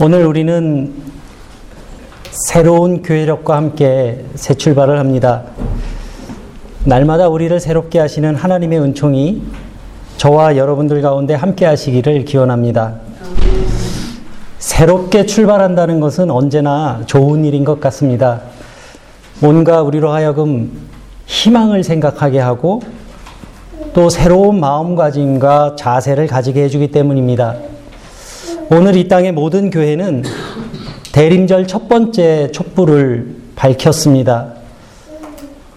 오늘 우리는 새로운 교회력과 함께 새 출발을 합니다. 날마다 우리를 새롭게 하시는 하나님의 은총이 저와 여러분들 가운데 함께 하시기를 기원합니다. 새롭게 출발한다는 것은 언제나 좋은 일인 것 같습니다. 뭔가 우리로 하여금 희망을 생각하게 하고 또 새로운 마음가짐과 자세를 가지게 해주기 때문입니다. 오늘 이 땅의 모든 교회는 대림절 첫 번째 촛불을 밝혔습니다.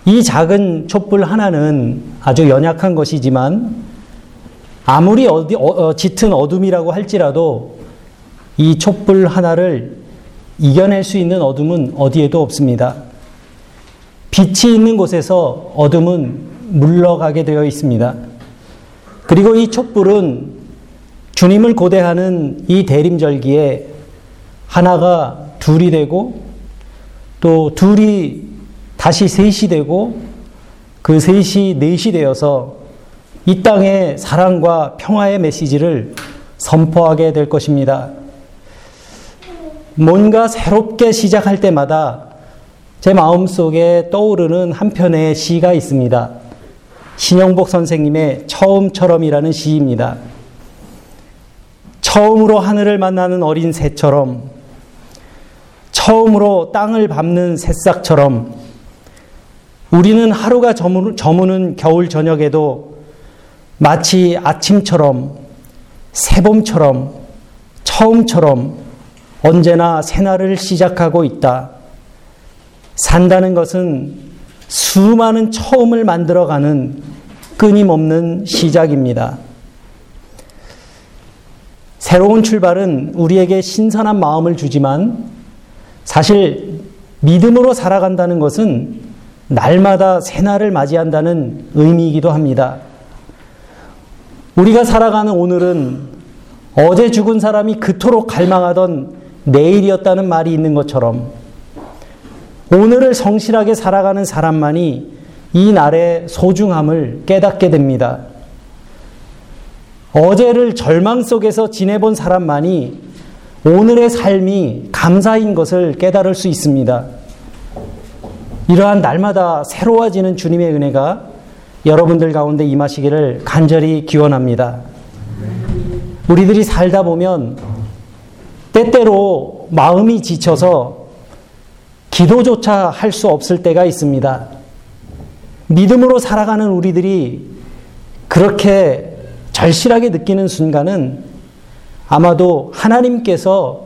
이 작은 촛불 하나는 아주 연약한 것이지만 아무리 어디, 어, 어, 짙은 어둠이라고 할지라도 이 촛불 하나를 이겨낼 수 있는 어둠은 어디에도 없습니다. 빛이 있는 곳에서 어둠은 물러가게 되어 있습니다. 그리고 이 촛불은 주님을 고대하는 이 대림절기에 하나가 둘이 되고 또 둘이 다시 셋이 되고 그 셋이 넷이 되어서 이 땅에 사랑과 평화의 메시지를 선포하게 될 것입니다. 뭔가 새롭게 시작할 때마다 제 마음 속에 떠오르는 한 편의 시가 있습니다. 신영복 선생님의 처음처럼이라는 시입니다. 처음으로 하늘을 만나는 어린 새처럼, 처음으로 땅을 밟는 새싹처럼, 우리는 하루가 저무는 겨울 저녁에도 마치 아침처럼, 새봄처럼, 처음처럼 언제나 새날을 시작하고 있다. 산다는 것은 수많은 처음을 만들어가는 끊임없는 시작입니다. 새로운 출발은 우리에게 신선한 마음을 주지만 사실 믿음으로 살아간다는 것은 날마다 새날을 맞이한다는 의미이기도 합니다. 우리가 살아가는 오늘은 어제 죽은 사람이 그토록 갈망하던 내일이었다는 말이 있는 것처럼 오늘을 성실하게 살아가는 사람만이 이 날의 소중함을 깨닫게 됩니다. 어제를 절망 속에서 지내본 사람만이 오늘의 삶이 감사인 것을 깨달을 수 있습니다. 이러한 날마다 새로워지는 주님의 은혜가 여러분들 가운데 임하시기를 간절히 기원합니다. 우리들이 살다 보면 때때로 마음이 지쳐서 기도조차 할 수 없을 때가 있습니다. 믿음으로 살아가는 우리들이 그렇게 절실하게 느끼는 순간은 아마도 하나님께서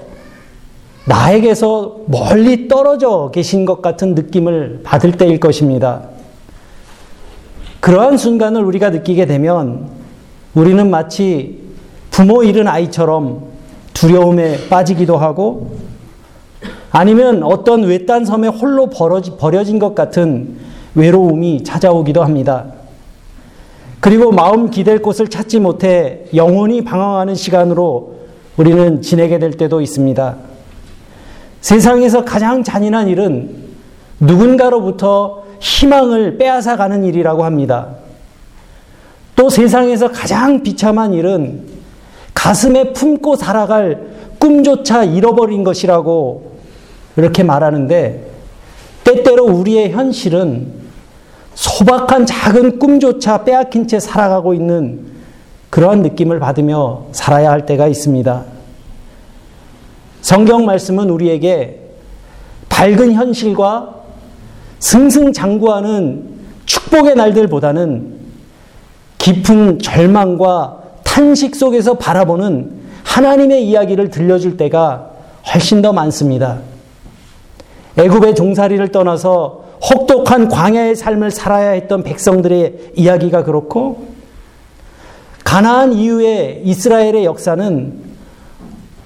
나에게서 멀리 떨어져 계신 것 같은 느낌을 받을 때일 것입니다. 그러한 순간을 우리가 느끼게 되면 우리는 마치 부모 잃은 아이처럼 두려움에 빠지기도 하고 아니면 어떤 외딴 섬에 홀로 버려진 것 같은 외로움이 찾아오기도 합니다. 그리고 마음 기댈 곳을 찾지 못해 영혼이 방황하는 시간으로 우리는 지내게 될 때도 있습니다. 세상에서 가장 잔인한 일은 누군가로부터 희망을 빼앗아 가는 일이라고 합니다. 또 세상에서 가장 비참한 일은 가슴에 품고 살아갈 꿈조차 잃어버린 것이라고 이렇게 말하는데 때때로 우리의 현실은 소박한 작은 꿈조차 빼앗긴 채 살아가고 있는 그러한 느낌을 받으며 살아야 할 때가 있습니다. 성경 말씀은 우리에게 밝은 현실과 승승장구하는 축복의 날들보다는 깊은 절망과 탄식 속에서 바라보는 하나님의 이야기를 들려줄 때가 훨씬 더 많습니다. 애굽의 종살이를 떠나서 혹독한 광야의 삶을 살아야 했던 백성들의 이야기가 그렇고 가나안 이후에 이스라엘의 역사는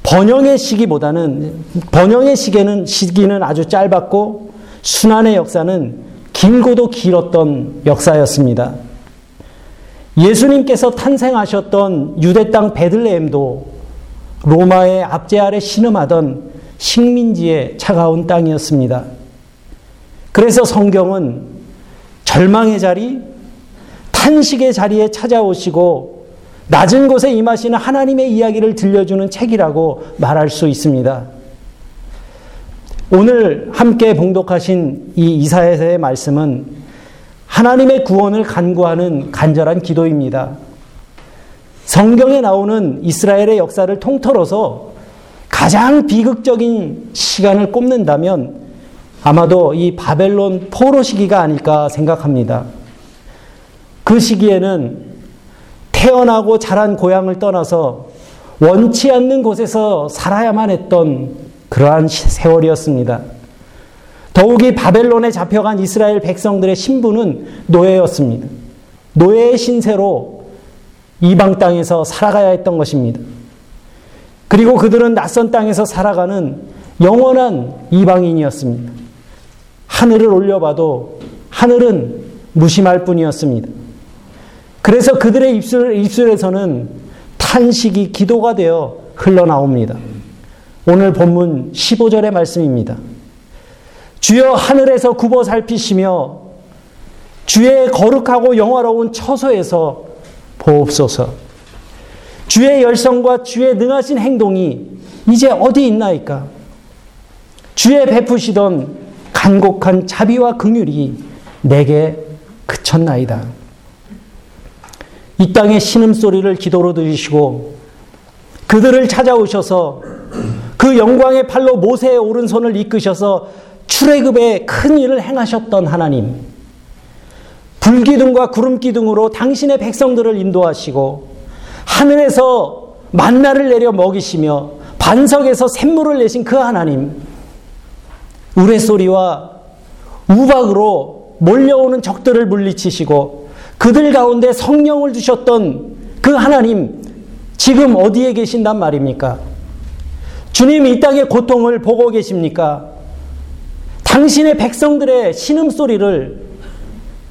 번영의 시기보다는 번영의 시기는 시기는 아주 짧았고 순환의 역사는 길고도 길었던 역사였습니다. 예수님께서 탄생하셨던 유대 땅 베들레헴도 로마의 압제 아래 신음하던 식민지의 차가운 땅이었습니다. 그래서 성경은 절망의 자리, 탄식의 자리에 찾아오시고 낮은 곳에 임하시는 하나님의 이야기를 들려주는 책이라고 말할 수 있습니다. 오늘 함께 봉독하신 이 이사야서의 말씀은 하나님의 구원을 간구하는 간절한 기도입니다. 성경에 나오는 이스라엘의 역사를 통틀어서 가장 비극적인 시간을 꼽는다면 아마도 이 바벨론 포로 시기가 아닐까 생각합니다. 그 시기에는 태어나고 자란 고향을 떠나서 원치 않는 곳에서 살아야만 했던 그러한 세월이었습니다. 더욱이 바벨론에 잡혀간 이스라엘 백성들의 신분은 노예였습니다. 노예의 신세로 이방 땅에서 살아가야 했던 것입니다. 그리고 그들은 낯선 땅에서 살아가는 영원한 이방인이었습니다. 하늘을 올려봐도 하늘은 무심할 뿐이었습니다. 그래서 그들의 입술, 입술에서는 탄식이 기도가 되어 흘러나옵니다. 오늘 본문 15절의 말씀입니다. 주여 하늘에서 굽어 살피시며 주의 거룩하고 영화로운 처소에서 보옵소서. 주의 열성과 주의 능하신 행동이 이제 어디 있나이까? 주의 베푸시던 간곡한 자비와 긍휼이 내게 그쳤나이다. 이 땅의 신음소리를 기도로 들으시고 그들을 찾아오셔서 그 영광의 팔로 모세의 오른손을 이끄셔서 출애굽의 큰 일을 행하셨던 하나님 불기둥과 구름기둥으로 당신의 백성들을 인도하시고 하늘에서 만나를 내려 먹이시며 반석에서 샘물을 내신 그 하나님 우레소리와 우박으로 몰려오는 적들을 물리치시고 그들 가운데 성령을 주셨던 그 하나님 지금 어디에 계신단 말입니까? 주님 이 땅의 고통을 보고 계십니까? 당신의 백성들의 신음소리를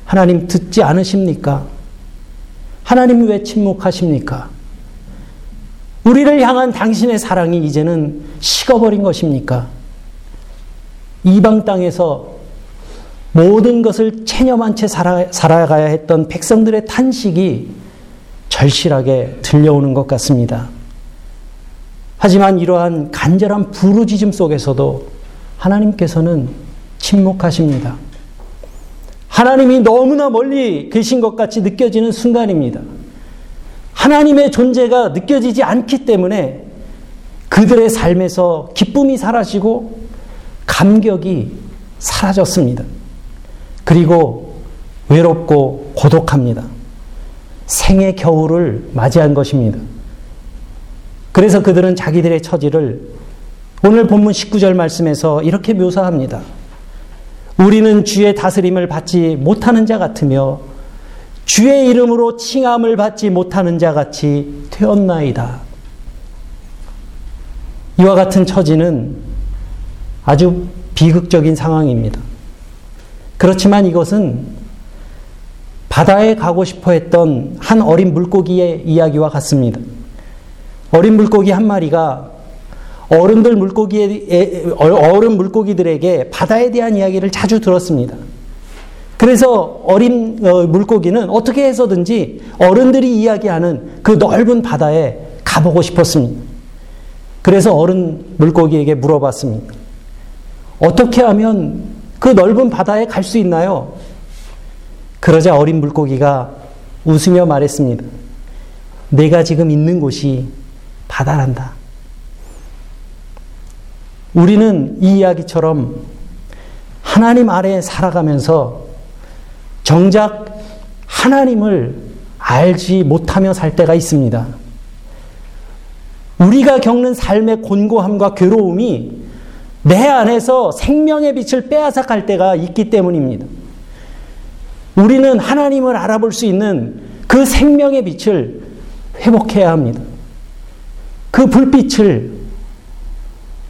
하나님 듣지 않으십니까? 하나님 왜 침묵하십니까? 우리를 향한 당신의 사랑이 이제는 식어버린 것입니까? 이방 땅에서 모든 것을 체념한 채 살아, 살아가야 했던 백성들의 탄식이 절실하게 들려오는 것 같습니다. 하지만 이러한 간절한 부르짖음 속에서도 하나님께서는 침묵하십니다. 하나님이 너무나 멀리 계신 것 같이 느껴지는 순간입니다. 하나님의 존재가 느껴지지 않기 때문에 그들의 삶에서 기쁨이 사라지고 감격이 사라졌습니다. 그리고 외롭고 고독합니다. 생의 겨울을 맞이한 것입니다. 그래서 그들은 자기들의 처지를 오늘 본문 19절 말씀에서 이렇게 묘사합니다. 우리는 주의 다스림을 받지 못하는 자 같으며 주의 이름으로 칭함을 받지 못하는 자 같이 되었나이다. 이와 같은 처지는 아주 비극적인 상황입니다. 그렇지만 이것은 바다에 가고 싶어 했던 한 어린 물고기의 이야기와 같습니다. 어린 물고기 한 마리가 어른들 물고기에, 어른 물고기들에게 바다에 대한 이야기를 자주 들었습니다. 그래서 어린 어, 물고기는 어떻게 해서든지 어른들이 이야기하는 그 넓은 바다에 가보고 싶었습니다. 그래서 어른 물고기에게 물어봤습니다. 어떻게 하면 그 넓은 바다에 갈 수 있나요? 그러자 어린 물고기가 웃으며 말했습니다. 내가 지금 있는 곳이 바다란다. 우리는 이 이야기처럼 하나님 아래에 살아가면서 정작 하나님을 알지 못하며 살 때가 있습니다. 우리가 겪는 삶의 곤고함과 괴로움이 내 안에서 생명의 빛을 빼앗아 갈 때가 있기 때문입니다. 우리는 하나님을 알아볼 수 있는 그 생명의 빛을 회복해야 합니다. 그 불빛을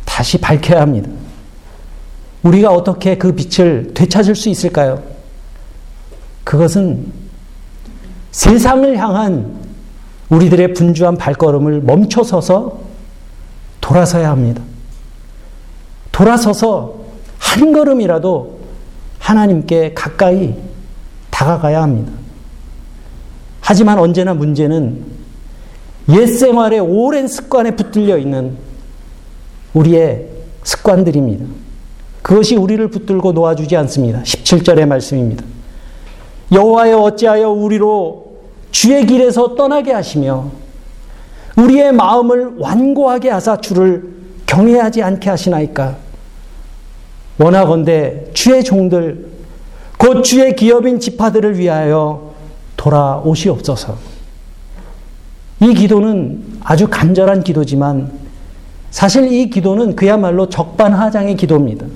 다시 밝혀야 합니다. 우리가 어떻게 그 빛을 되찾을 수 있을까요? 그것은 세상을 향한 우리들의 분주한 발걸음을 멈춰서서 돌아서야 합니다. 돌아서서 한 걸음이라도 하나님께 가까이 다가가야 합니다. 하지만 언제나 문제는 옛 생활의 오랜 습관에 붙들려 있는 우리의 습관들입니다. 그것이 우리를 붙들고 놓아주지 않습니다. 17절의 말씀입니다. 여호와여 어찌하여 우리로 주의 길에서 떠나게 하시며 우리의 마음을 완고하게 하사 주를 경외하지 않게 하시나이까 원하건대 주의 종들 곧 주의 기업인 지파들을 위하여 돌아오시옵소서. 이 기도는 아주 간절한 기도지만 사실 이 기도는 그야말로 적반하장의 기도입니다.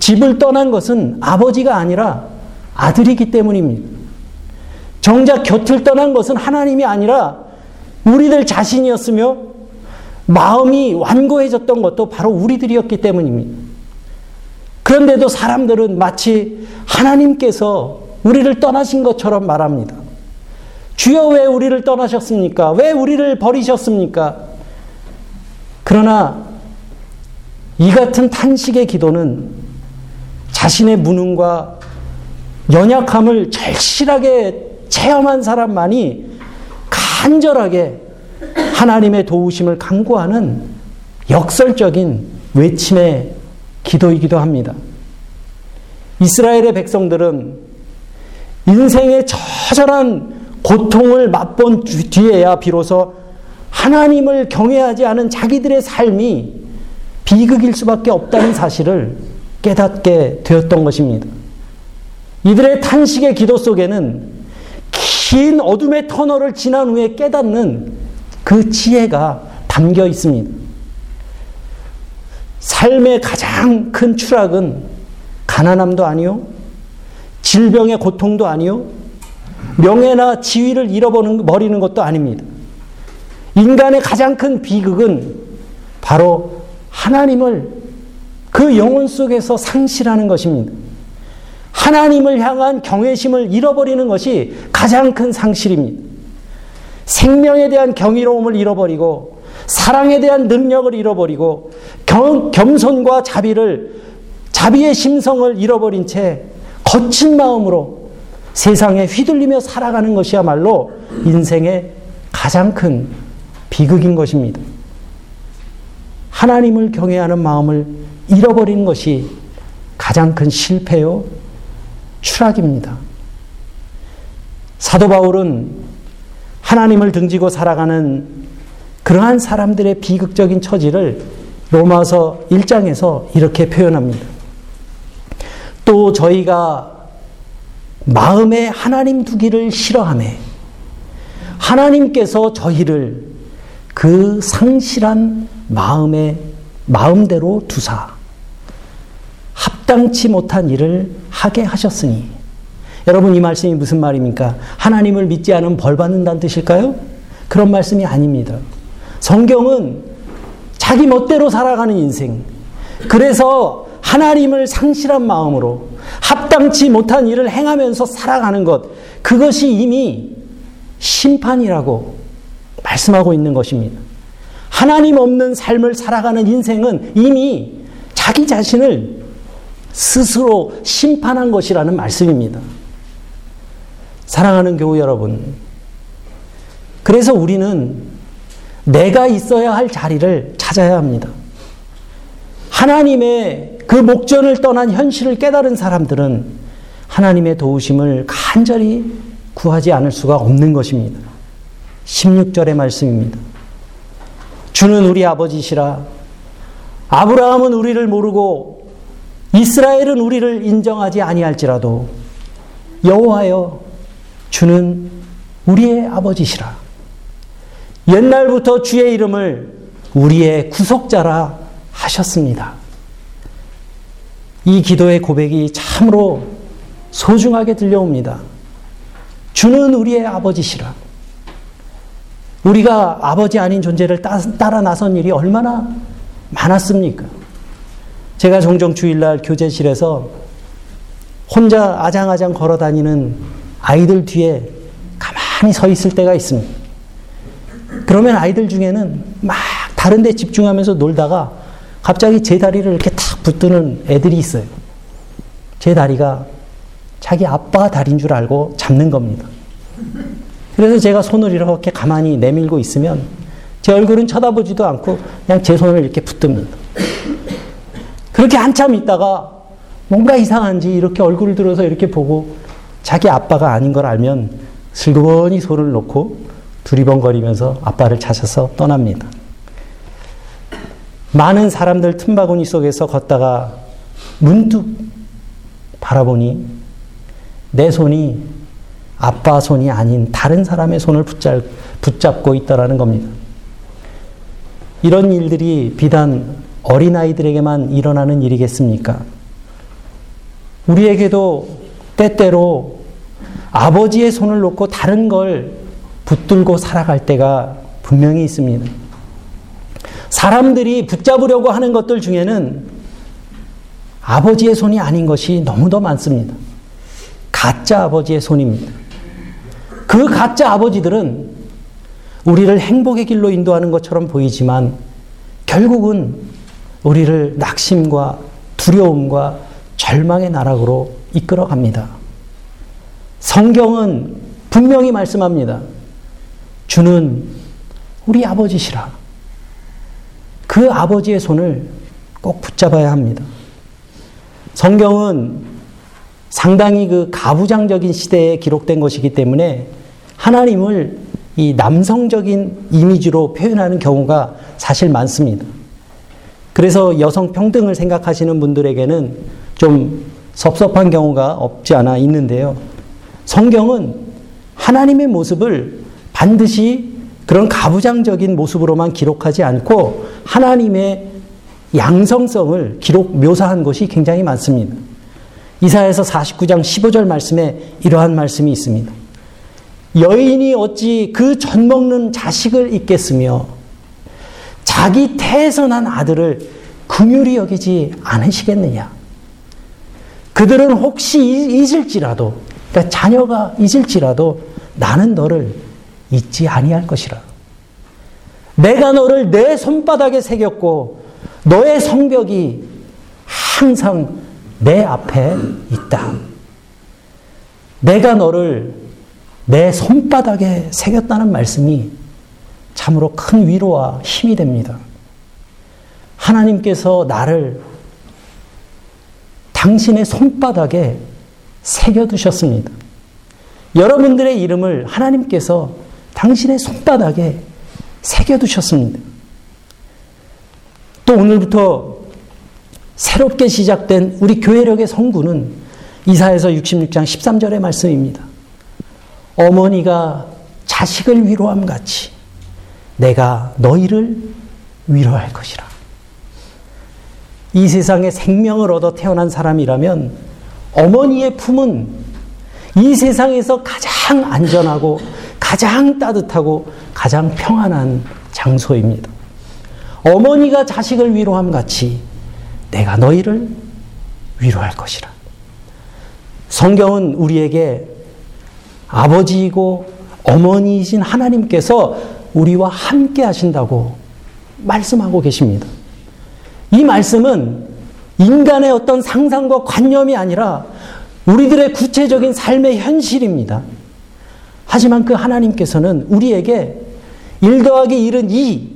집을 떠난 것은 아버지가 아니라 아들이기 때문입니다. 정작 곁을 떠난 것은 하나님이 아니라 우리들 자신이었으며 마음이 완고해졌던 것도 바로 우리들이었기 때문입니다. 그런데도 사람들은 마치 하나님께서 우리를 떠나신 것처럼 말합니다. 주여 왜 우리를 떠나셨습니까? 왜 우리를 버리셨습니까? 그러나 이 같은 탄식의 기도는 자신의 무능과 연약함을 절실하게 체험한 사람만이 간절하게 하나님의 도우심을 강구하는 역설적인 외침의 기도이기도 합니다. 이스라엘의 백성들은 인생의 처절한 고통을 맛본 뒤에야 비로소 하나님을 경외하지 않은 자기들의 삶이 비극일 수밖에 없다는 사실을 깨닫게 되었던 것입니다. 이들의 탄식의 기도 속에는 긴 어둠의 터널을 지난 후에 깨닫는 그 지혜가 담겨 있습니다. 삶의 가장 큰 추락은 가난함도 아니요, 질병의 고통도 아니요, 명예나 지위를 잃어버리는 것도 아닙니다. 인간의 가장 큰 비극은 바로 하나님을 그 영혼 속에서 상실하는 것입니다. 하나님을 향한 경외심을 잃어버리는 것이 가장 큰 상실입니다. 생명에 대한 경이로움을 잃어버리고 사랑에 대한 능력을 잃어버리고 겸, 겸손과 자비를 자비의 심성을 잃어버린 채 거친 마음으로 세상에 휘둘리며 살아가는 것이야말로 인생의 가장 큰 비극인 것입니다. 하나님을 경외하는 마음을 잃어버리는 것이 가장 큰 실패요, 추락입니다. 사도 바울은 하나님을 등지고 살아가는 그러한 사람들의 비극적인 처지를 로마서 1장에서 이렇게 표현합니다. 또 저희가 마음에 하나님 두기를 싫어함에 하나님께서 저희를 그 상실한 마음의 마음대로 두사 합당치 못한 일을 하게 하셨으니 여러분 이 말씀이 무슨 말입니까? 하나님을 믿지 않으면 벌 받는다는 뜻일까요? 그런 말씀이 아닙니다. 성경은 자기 멋대로 살아가는 인생. 그래서 하나님을 상실한 마음으로 합당치 못한 일을 행하면서 살아가는 것. 그것이 이미 심판이라고 말씀하고 있는 것입니다. 하나님 없는 삶을 살아가는 인생은 이미 자기 자신을 스스로 심판한 것이라는 말씀입니다. 사랑하는 교우 여러분. 그래서 우리는 내가 있어야 할 자리를 찾아야 합니다. 하나님의 그 목전을 떠난 현실을 깨달은 사람들은 하나님의 도우심을 간절히 구하지 않을 수가 없는 것입니다. 16절의 말씀입니다. 주는 우리 아버지시라. 아브라함은 우리를 모르고 이스라엘은 우리를 인정하지 아니할지라도 여호와여 주는 우리의 아버지시라. 옛날부터 주의 이름을 우리의 구속자라 하셨습니다. 이 기도의 고백이 참으로 소중하게 들려옵니다. 주는 우리의 아버지시라. 우리가 아버지 아닌 존재를 따라 나선 일이 얼마나 많았습니까? 제가 종종 주일날 교제실에서 혼자 아장아장 걸어 다니는 아이들 뒤에 가만히 서 있을 때가 있습니다. 그러면 아이들 중에는 막 다른 데 집중하면서 놀다가 갑자기 제 다리를 이렇게 탁 붙드는 애들이 있어요. 제 다리가 자기 아빠 다리인 줄 알고 잡는 겁니다. 그래서 제가 손을 이렇게 가만히 내밀고 있으면 제 얼굴은 쳐다보지도 않고 그냥 제 손을 이렇게 붙듭니다. 그렇게 한참 있다가 뭔가 이상한지 이렇게 얼굴을 들어서 이렇게 보고 자기 아빠가 아닌 걸 알면 슬그머니 손을 놓고 두리번거리면서 아빠를 찾아서 떠납니다. 많은 사람들 틈바구니 속에서 걷다가 문득 바라보니 내 손이 아빠 손이 아닌 다른 사람의 손을 붙잡, 붙잡고 있다라는 겁니다. 이런 일들이 비단 어린아이들에게만 일어나는 일이겠습니까? 우리에게도 때때로 아버지의 손을 놓고 다른 걸 붙들고 살아갈 때가 분명히 있습니다. 사람들이 붙잡으려고 하는 것들 중에는 아버지의 손이 아닌 것이 너무도 많습니다. 가짜 아버지의 손입니다. 그 가짜 아버지들은 우리를 행복의 길로 인도하는 것처럼 보이지만 결국은 우리를 낙심과 두려움과 절망의 나락으로 이끌어 갑니다. 성경은 분명히 말씀합니다. 주는 우리 아버지시라. 그 아버지의 손을 꼭 붙잡아야 합니다. 성경은 상당히 그 가부장적인 시대에 기록된 것이기 때문에 하나님을 이 남성적인 이미지로 표현하는 경우가 사실 많습니다. 그래서 여성 평등을 생각하시는 분들에게는 좀 섭섭한 경우가 없지 않아 있는데요. 성경은 하나님의 모습을 반드시 그런 가부장적인 모습으로만 기록하지 않고 하나님의 양성성을 기록 묘사한 것이 굉장히 많습니다. 이사에서 49장 15절 말씀에 이러한 말씀이 있습니다. 여인이 어찌 그 젖 먹는 자식을 잊겠으며 자기 태에서 난 아들을 긍휼히 여기지 않으시겠느냐? 그들은 혹시 잊을지라도, 그러니까 자녀가 잊을지라도 나는 너를 잊지 아니할 것이라. 내가 너를 내 손바닥에 새겼고 너의 성벽이 항상 내 앞에 있다. 내가 너를 내 손바닥에 새겼다는 말씀이 참으로 큰 위로와 힘이 됩니다. 하나님께서 나를 당신의 손바닥에 새겨두셨습니다. 여러분들의 이름을 하나님께서 당신의 손바닥에 새겨두셨습니다. 또 오늘부터 새롭게 시작된 우리 교회력의 성구는 이사에서 66장 13절의 말씀입니다. 어머니가 자식을 위로함 같이 내가 너희를 위로할 것이라. 이 세상에 생명을 얻어 태어난 사람이라면 어머니의 품은 이 세상에서 가장 안전하고 가장 따뜻하고 가장 평안한 장소입니다. 어머니가 자식을 위로함 같이 내가 너희를 위로할 것이라. 성경은 우리에게 아버지이고 어머니이신 하나님께서 우리와 함께 하신다고 말씀하고 계십니다. 이 말씀은 인간의 어떤 상상과 관념이 아니라 우리들의 구체적인 삶의 현실입니다. 하지만 그 하나님께서는 우리에게 1 더하기 1은 2,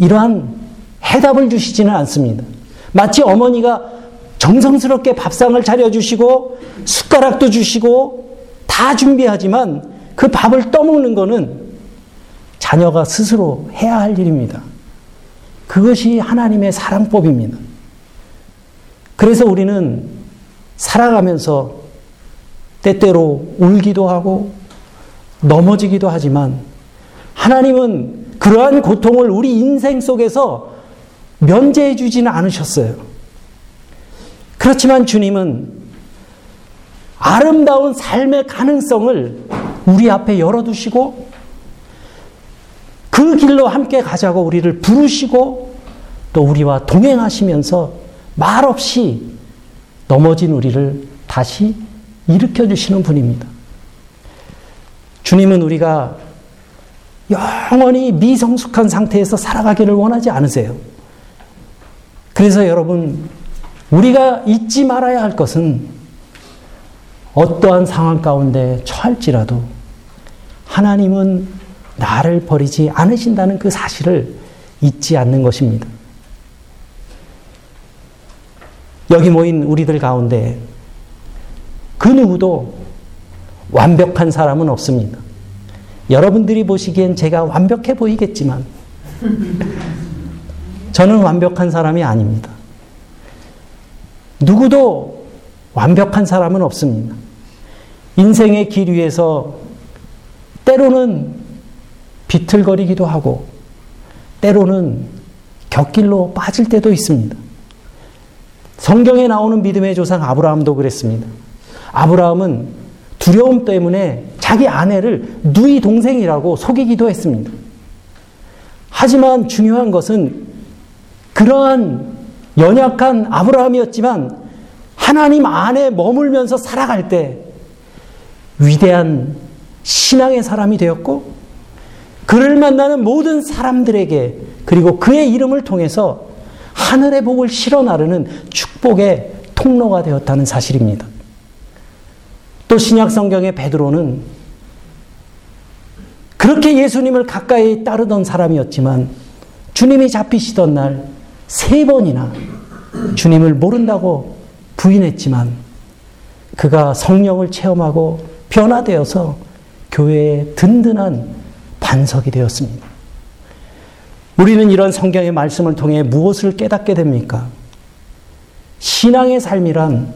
이러한 해답을 주시지는 않습니다. 마치 어머니가 정성스럽게 밥상을 차려주시고 숟가락도 주시고 다 준비하지만 그 밥을 떠먹는 것은 자녀가 스스로 해야 할 일입니다. 그것이 하나님의 사랑법입니다. 그래서 우리는 살아가면서 때때로 울기도 하고 넘어지기도 하지만 하나님은 그러한 고통을 우리 인생 속에서 면제해 주지는 않으셨어요. 그렇지만 주님은 아름다운 삶의 가능성을 우리 앞에 열어두시고 그 길로 함께 가자고 우리를 부르시고 또 우리와 동행하시면서 말없이 넘어진 우리를 다시 일으켜 주시는 분입니다. 주님은 우리가 영원히 미성숙한 상태에서 살아가기를 원하지 않으세요. 그래서 여러분, 우리가 잊지 말아야 할 것은 어떠한 상황 가운데 처할지라도 하나님은 나를 버리지 않으신다는 그 사실을 잊지 않는 것입니다. 여기 모인 우리들 가운데 그 누구도 완벽한 사람은 없습니다. 여러분들이 보시기엔 제가 완벽해 보이겠지만 저는 완벽한 사람이 아닙니다. 누구도 완벽한 사람은 없습니다. 인생의 길 위에서 때로는 비틀거리기도 하고 때로는 곁길로 빠질 때도 있습니다. 성경에 나오는 믿음의 조상 아브라함도 그랬습니다. 아브라함은 두려움 때문에 자기 아내를 누이 동생이라고 속이기도 했습니다. 하지만 중요한 것은 그러한 연약한 아브라함이었지만 하나님 안에 머물면서 살아갈 때 위대한 신앙의 사람이 되었고 그를 만나는 모든 사람들에게 그리고 그의 이름을 통해서 하늘의 복을 실어 나르는 축복의 통로가 되었다는 사실입니다. 또 신약 성경의 베드로는 그렇게 예수님을 가까이 따르던 사람이었지만 주님이 잡히시던 날 세 번이나 주님을 모른다고 부인했지만 그가 성령을 체험하고 변화되어서 교회의 든든한 반석이 되었습니다. 우리는 이런 성경의 말씀을 통해 무엇을 깨닫게 됩니까? 신앙의 삶이란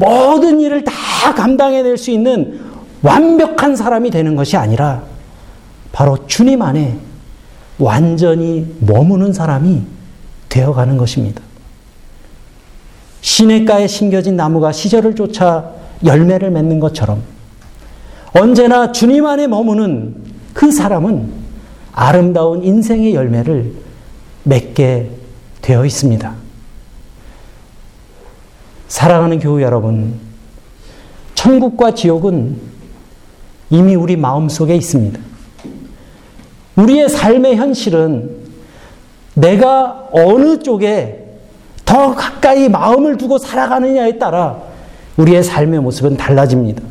모든 일을 다 감당해낼 수 있는 완벽한 사람이 되는 것이 아니라 바로 주님 안에 완전히 머무는 사람이 되어가는 것입니다. 시냇가에 심겨진 나무가 시절을 쫓아 열매를 맺는 것처럼 언제나 주님 안에 머무는 그 사람은 아름다운 인생의 열매를 맺게 되어 있습니다. 사랑하는 교우 여러분, 천국과 지옥은 이미 우리 마음 속에 있습니다. 우리의 삶의 현실은 내가 어느 쪽에 더 가까이 마음을 두고 살아가느냐에 따라 우리의 삶의 모습은 달라집니다.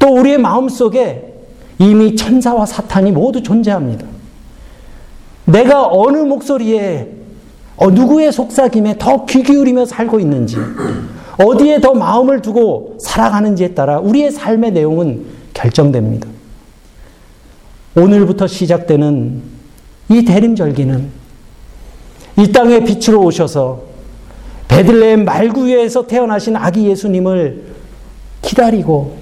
또 우리의 마음 속에 이미 천사와 사탄이 모두 존재합니다. 내가 어느 목소리에 어, 누구의 속삭임에 더 귀 기울이며 살고 있는지, 어디에 더 마음을 두고 살아가는지에 따라 우리의 삶의 내용은 결정됩니다. 오늘부터 시작되는 이 대림절기는 이 땅에 빛으로 오셔서 베들레헴 말구유에서 태어나신 아기 예수님을 기다리고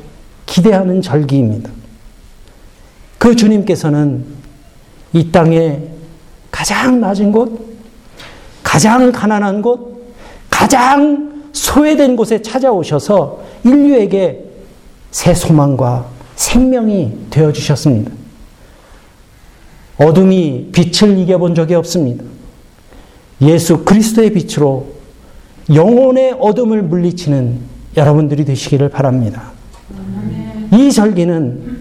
기대하는 절기입니다. 그 주님께서는 이 땅에 가장 낮은 곳, 가장 가난한 곳, 가장 소외된 곳에 찾아오셔서 인류에게 새 소망과 생명이 되어 주셨습니다. 어둠이 빛을 이겨본 적이 없습니다. 예수 그리스도의 빛으로 영혼의 어둠을 물리치는 여러분들이 되시기를 바랍니다. 이 절기는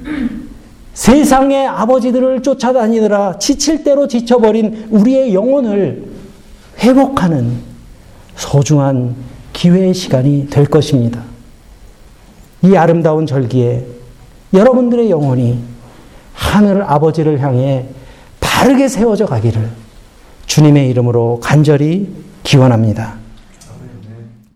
세상의 아버지들을 쫓아다니느라 지칠 대로 지쳐버린 우리의 영혼을 회복하는 소중한 기회의 시간이 될 것입니다. 이 아름다운 절기에 여러분들의 영혼이 하늘 아버지를 향해 바르게 세워져 가기를 주님의 이름으로 간절히 기원합니다.